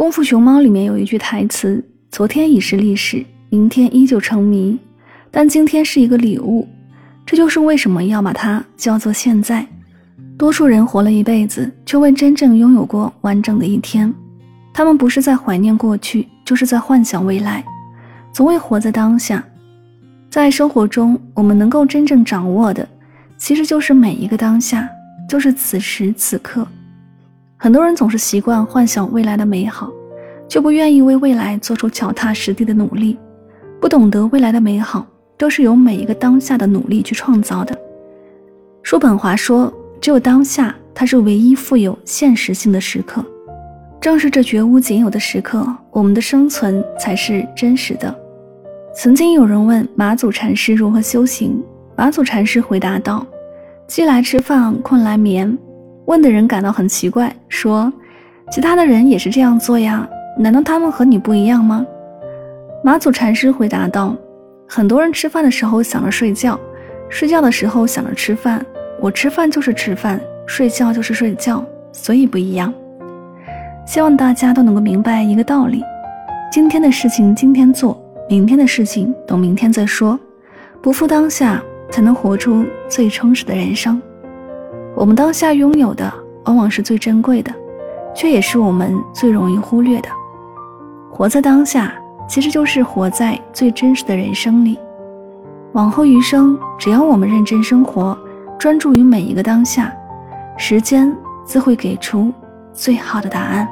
功夫熊猫里面有一句台词：“昨天已是历史，明天依旧成谜，但今天是一个礼物。”这就是为什么要把它叫做现在。多数人活了一辈子，却未真正拥有过完整的一天。他们不是在怀念过去，就是在幻想未来，从未活在当下。在生活中，我们能够真正掌握的，其实就是每一个当下，就是此时此刻。很多人总是习惯幻想未来的美好，却不愿意为未来做出脚踏实地的努力，不懂得未来的美好都是由每一个当下的努力去创造的。叔本华说：“只有当下，它是唯一富有现实性的时刻。正是这绝无仅有的时刻，我们的生存才是真实的。”曾经有人问马祖禅师如何修行，马祖禅师回答道：“饥来吃饭，困来眠。”问的人感到很奇怪，说：“其他的人也是这样做呀？难道他们和你不一样吗？”马祖禅师回答道：“很多人吃饭的时候想着睡觉，睡觉的时候想着吃饭。我吃饭就是吃饭，睡觉就是睡觉，所以不一样。”希望大家都能够明白一个道理：今天的事情今天做，明天的事情等明天再说。不负当下，才能活出最充实的人生。我们当下拥有的，往往是最珍贵的，却也是我们最容易忽略的。活在当下，其实就是活在最真实的人生里。往后余生，只要我们认真生活，专注于每一个当下，时间自会给出最好的答案。